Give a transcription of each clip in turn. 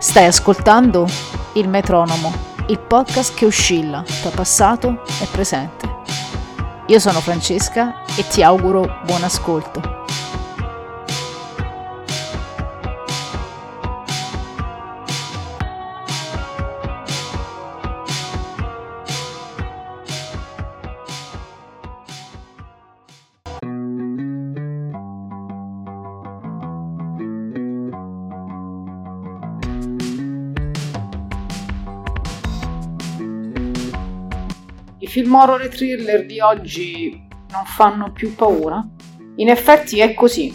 Stai ascoltando Il Metronomo, il podcast che oscilla tra passato e presente. Io sono Francesca e ti auguro buon ascolto. Film horror e thriller di oggi non fanno più paura? In effetti è così,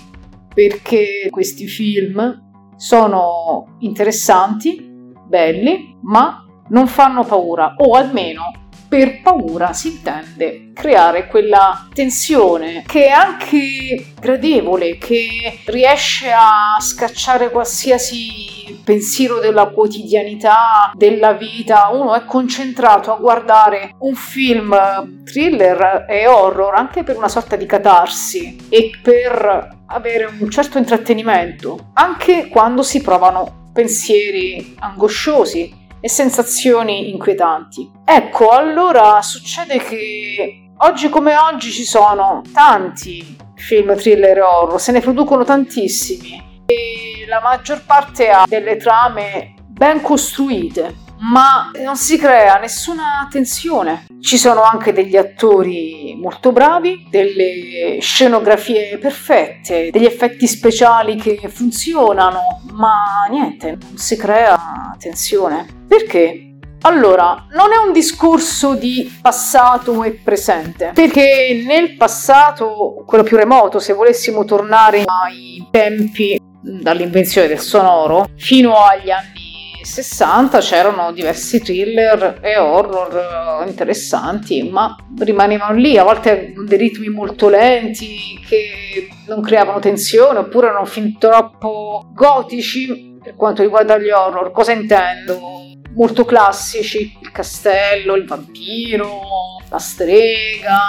perché questi film sono interessanti, belli, ma non fanno paura, o almeno per paura si intende creare quella tensione che è anche gradevole, che riesce a scacciare qualsiasi pensiero della quotidianità, della vita. Uno è concentrato a guardare un film thriller e horror anche per una sorta di catarsi e per avere un certo intrattenimento, anche quando si provano pensieri angosciosi e sensazioni inquietanti. Ecco, allora succede che oggi come oggi ci sono tanti film thriller e horror, se ne producono tantissimi la maggior parte ha delle trame ben costruite ma non si crea nessuna tensione. Ci sono anche degli attori molto bravi, delle scenografie perfette, degli effetti speciali che funzionano, ma niente, non si crea tensione. Perché? Allora, non è un discorso di passato e presente, perché nel passato, quello più remoto, se volessimo tornare ai tempi dall'invenzione del sonoro, fino agli anni 60 c'erano diversi thriller e horror eh, interessanti, ma rimanevano lì, a volte dei ritmi molto lenti che non creavano tensione oppure erano fin troppo gotici per quanto riguarda gli horror. Cosa intendo? Molto classici, il castello, il vampiro, la strega,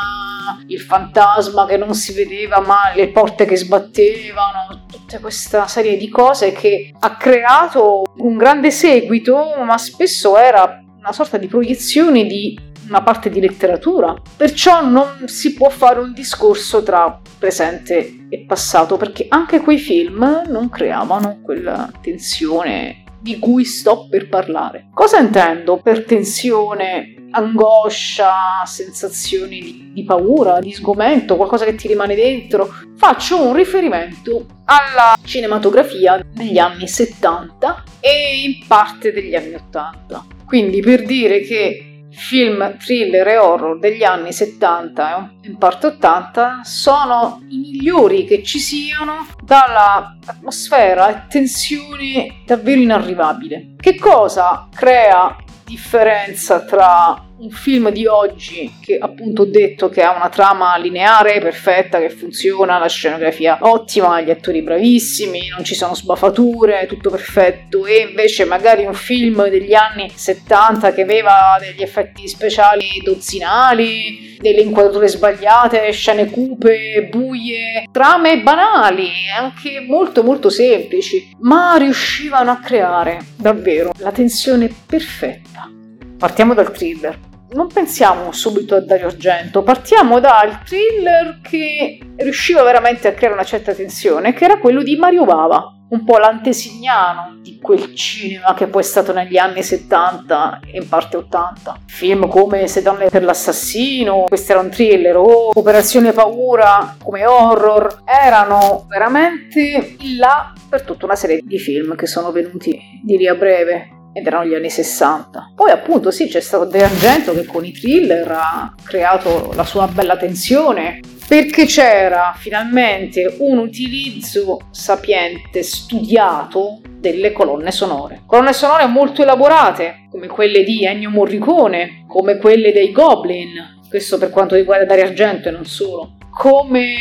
il fantasma che non si vedeva mai, le porte che sbattevano, tutta questa serie di cose che ha creato un grande seguito, ma spesso era una sorta di proiezione di una parte di letteratura. Perciò non si può fare un discorso tra presente e passato, perché anche quei film non creavano quella tensione di cui sto per parlare. Cosa intendo per tensione angoscia, sensazioni di, di, paura, di sgomento, qualcosa che ti rimane dentro, faccio un riferimento alla cinematografia degli anni 70 e in parte degli anni 80. Quindi per dire che film thriller e horror degli anni 70 e in parte 80 sono i migliori che ci siano dalla atmosfera e tensione davvero inarrivabile. Che cosa crea differenza tra un film di oggi che appunto ho detto che ha una trama lineare, perfetta, che funziona, la scenografia ottima, gli attori bravissimi, non ci sono sbafature, tutto perfetto e invece magari un film degli anni 70 che aveva degli effetti speciali dozzinali, delle inquadrature sbagliate, scene cupe, buie, trame banali, anche molto molto semplici, ma riuscivano a creare davvero la tensione perfetta. Partiamo dal thriller. Non pensiamo subito a Dario Argento, partiamo dal thriller che riusciva veramente a creare una certa tensione, che era quello di Mario Bava, un po' l'antesignano di quel cinema che poi è stato negli anni 70 e in parte 80. Film come Se donne per l'assassino, questo era un thriller, o Operazione Paura come horror, erano veramente là per tutta una serie di film che sono venuti di lì a breve ed erano gli anni 60. Poi appunto sì, c'è stato De Argento che con i thriller ha creato la sua bella tensione, perché c'era finalmente un utilizzo sapiente, studiato delle colonne sonore. Colonne sonore molto elaborate, come quelle di Ennio Morricone, come quelle dei Goblin, questo per quanto riguarda Dario Argento e non solo, come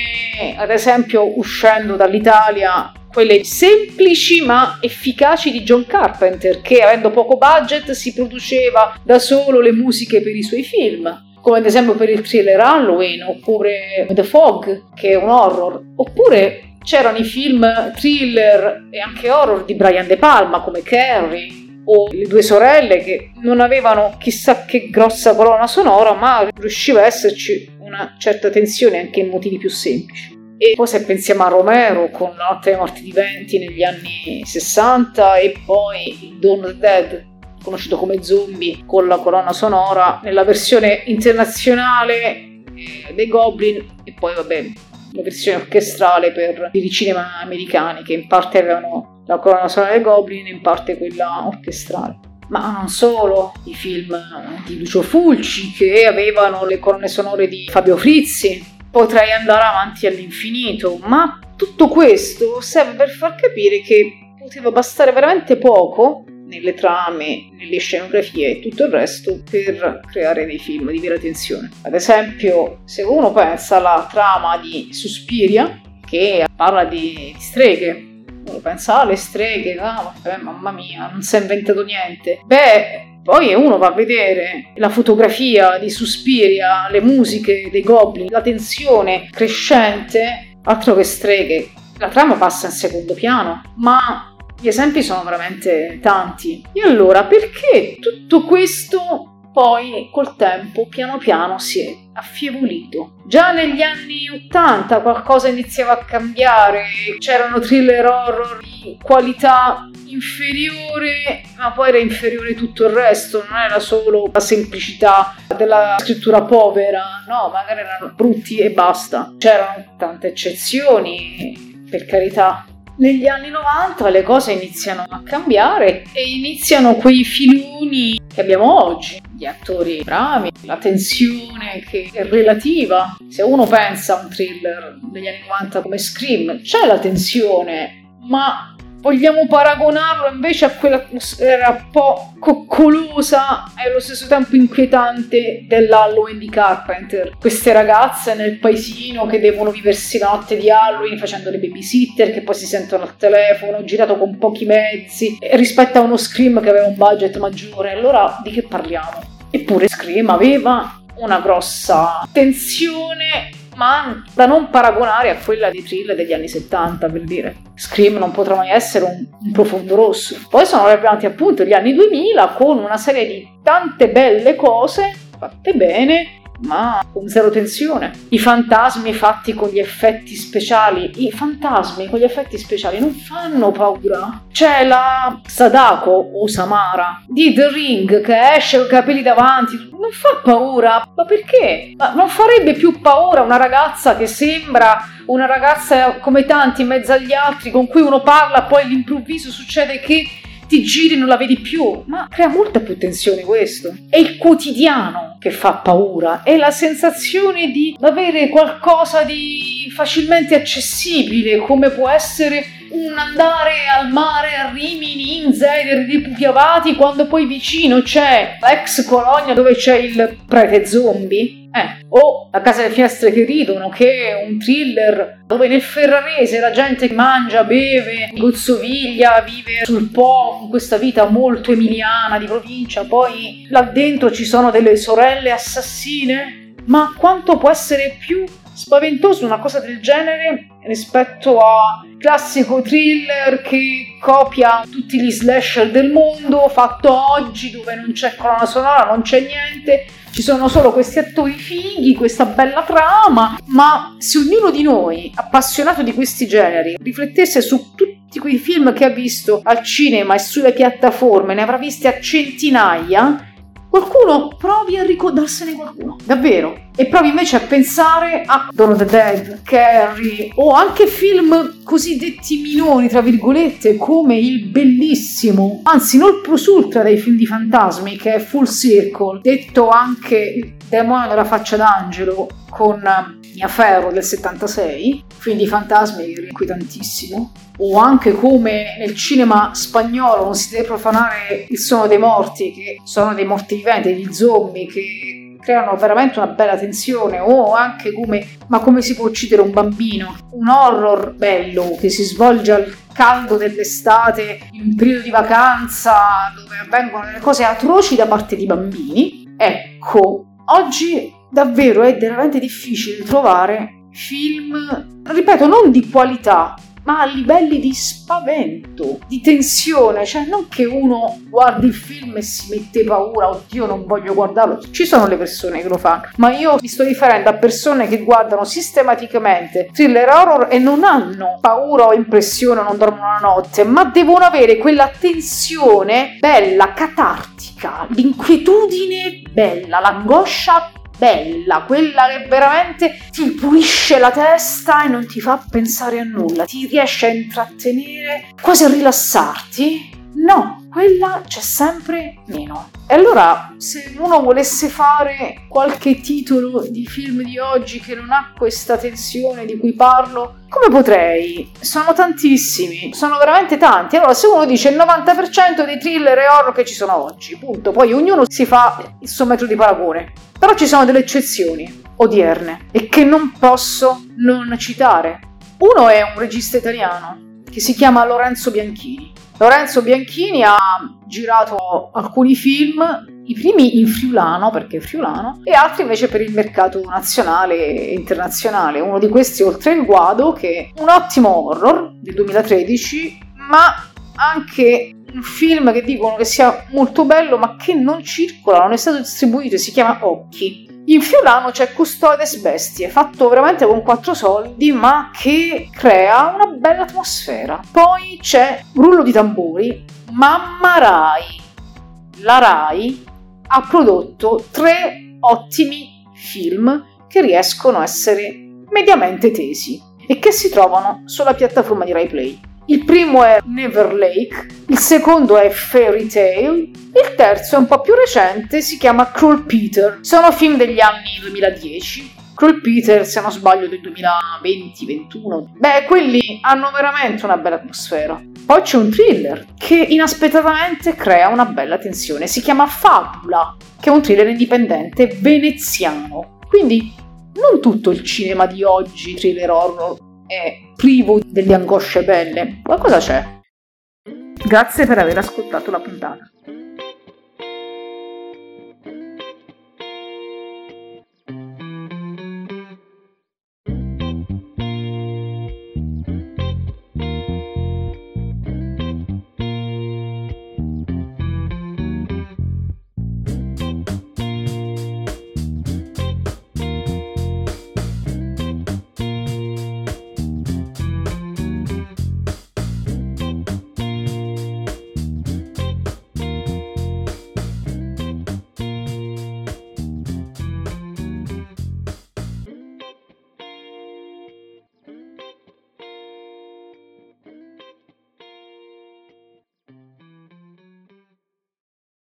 ad esempio uscendo dall'Italia quelle semplici ma efficaci di John Carpenter, che avendo poco budget si produceva da solo le musiche per i suoi film come ad esempio per il thriller Halloween oppure The Fog che è un horror oppure c'erano i film thriller e anche horror di Brian De Palma come Carrie o le due sorelle che non avevano chissà che grossa colonna sonora, ma riusciva a esserci una certa tensione anche in motivi più semplici. E poi se pensiamo a Romero con notte dei morti viventi negli anni 60 e poi Dawn of the Dead, conosciuto come Zombie, con la colonna sonora nella versione internazionale eh, dei Goblin e poi vabbè la versione orchestrale per i cinema americani che in parte avevano la colonna sonora dei Goblin, in parte quella orchestrale. Ma non solo, i film di Lucio Fulci che avevano le colonne sonore di Fabio Frizzi, potrei andare avanti all'infinito, ma tutto questo serve per far capire che poteva bastare veramente poco nelle trame, nelle scenografie e tutto il resto per creare dei film di vera tensione. Ad esempio, se uno pensa alla trama di Suspiria, che parla di streghe, uno pensa alle streghe, ah, vabbè, mamma mia, non si è inventato niente. Beh, poi uno va a vedere la fotografia di Suspiria, le musiche dei goblin, la tensione crescente, altro che streghe. La trama passa in secondo piano, ma gli esempi sono veramente tanti. E allora, perché tutto questo poi col tempo piano piano si è affievolito. Già negli anni 80 qualcosa iniziava a cambiare, c'erano thriller horror di qualità inferiore, ma poi era inferiore tutto il resto, non era solo la semplicità della scrittura povera, no, magari erano brutti e basta. C'erano tante eccezioni, per carità, negli anni 90 le cose iniziano a cambiare e iniziano quei filoni che abbiamo oggi, gli attori bravi, la tensione che è relativa. Se uno pensa a un thriller degli anni 90 come Scream, c'è la tensione, ma vogliamo paragonarlo invece a quell'atmosfera un po' coccolosa e allo stesso tempo inquietante dell'Halloween di Carpenter. Queste ragazze nel paesino che devono viversi la notte di Halloween facendo le babysitter che poi si sentono al telefono, girato con pochi mezzi, rispetto a uno Scream che aveva un budget maggiore. Allora di che parliamo? Eppure Scream aveva una grossa tensione ma da non paragonare a quella di Thrill degli anni 70, per dire. Scream non potrà mai essere un, un profondo rosso. Poi sono arrivati appunto gli anni 2000 con una serie di tante belle cose fatte bene ma con zero tensione. I fantasmi fatti con gli effetti speciali, i fantasmi con gli effetti speciali non fanno paura. C'è la Sadako o Samara di The Ring che esce con i capelli davanti, non fa paura. Ma perché? Ma non farebbe più paura una ragazza che sembra una ragazza come tanti in mezzo agli altri con cui uno parla, poi all'improvviso succede che ti giri e non la vedi più, ma crea molta più tensione questo. È il quotidiano che fa paura, è la sensazione di avere qualcosa di facilmente accessibile, come può essere un andare al mare a Rimini in Zeder di Pugliavati quando poi vicino c'è l'ex colonia dove c'è il prete zombie eh, o La casa delle finestre che ridono, che è un thriller dove nel ferrarese la gente mangia, beve, gozzoviglia, vive sul Po, con questa vita molto emiliana di provincia, poi là dentro ci sono delle sorelle assassine. Ma quanto può essere più spaventoso una cosa del genere rispetto a classico thriller che copia tutti gli slasher del mondo fatto oggi dove non c'è colonna sonora, non c'è niente, ci sono solo questi attori fighi, questa bella trama, ma se ognuno di noi, appassionato di questi generi, riflettesse su tutti quei film che ha visto al cinema e sulle piattaforme, ne avrà visti a centinaia, qualcuno provi a ricordarsene qualcuno, davvero. E provi invece a pensare a Dawn the Dead, Carrie o anche film cosiddetti minori, tra virgolette, come il bellissimo, anzi non il plus ultra dei film di fantasmi, che è Full Circle, detto anche il demonio della faccia d'angelo con Mia Ferro del 76, film di fantasmi inquietantissimo o anche come nel cinema spagnolo non si deve profanare il suono dei morti, che sono dei morti viventi, degli zombie che creano veramente una bella tensione, o anche come ma come si può uccidere un bambino? Un horror bello che si svolge al caldo dell'estate, in un periodo di vacanza dove avvengono delle cose atroci da parte di bambini. Ecco, oggi davvero è veramente difficile trovare film, ripeto, non di qualità, ma a livelli di spavento, di tensione, cioè non che uno guardi il film e si mette paura, oddio non voglio guardarlo, ci sono le persone che lo fanno, ma io mi sto riferendo a persone che guardano sistematicamente thriller horror e non hanno paura o impressione, non dormono la notte, ma devono avere quella tensione bella, catartica, l'inquietudine bella, l'angoscia bella, quella che veramente ti pulisce la testa e non ti fa pensare a nulla, ti riesce a intrattenere, quasi a rilassarti. No, quella c'è sempre meno. E allora, se uno volesse fare qualche titolo di film di oggi che non ha questa tensione di cui parlo, come potrei? Sono tantissimi, sono veramente tanti. Allora, se uno dice il 90% dei thriller e horror che ci sono oggi, punto. Poi ognuno si fa il suo metro di paragone. Però ci sono delle eccezioni odierne e che non posso non citare. Uno è un regista italiano che si chiama Lorenzo Bianchini. Lorenzo Bianchini ha girato alcuni film, i primi in friulano, perché è friulano, e altri invece per il mercato nazionale e internazionale. Uno di questi, oltre il Guado, che è un ottimo horror del 2013, ma anche un film che dicono che sia molto bello ma che non circola, non è stato distribuito si chiama Occhi. In Fiolano c'è Custodes Bestie, fatto veramente con quattro soldi, ma che crea una bella atmosfera. Poi c'è Rullo di tamburi, Mamma Rai. La Rai ha prodotto tre ottimi film che riescono a essere mediamente tesi e che si trovano sulla piattaforma di Rai Play. Il primo è Never Lake, il secondo è Fairy Tale, il terzo è un po' più recente, si chiama Cruel Peter. Sono film degli anni 2010. Cruel Peter, se non sbaglio, del 2020-21. Beh, quelli hanno veramente una bella atmosfera. Poi c'è un thriller che inaspettatamente crea una bella tensione. Si chiama Fabula, che è un thriller indipendente veneziano. Quindi non tutto il cinema di oggi, thriller horror, è privo delle angosce belle. Qualcosa c'è. Grazie per aver ascoltato la puntata.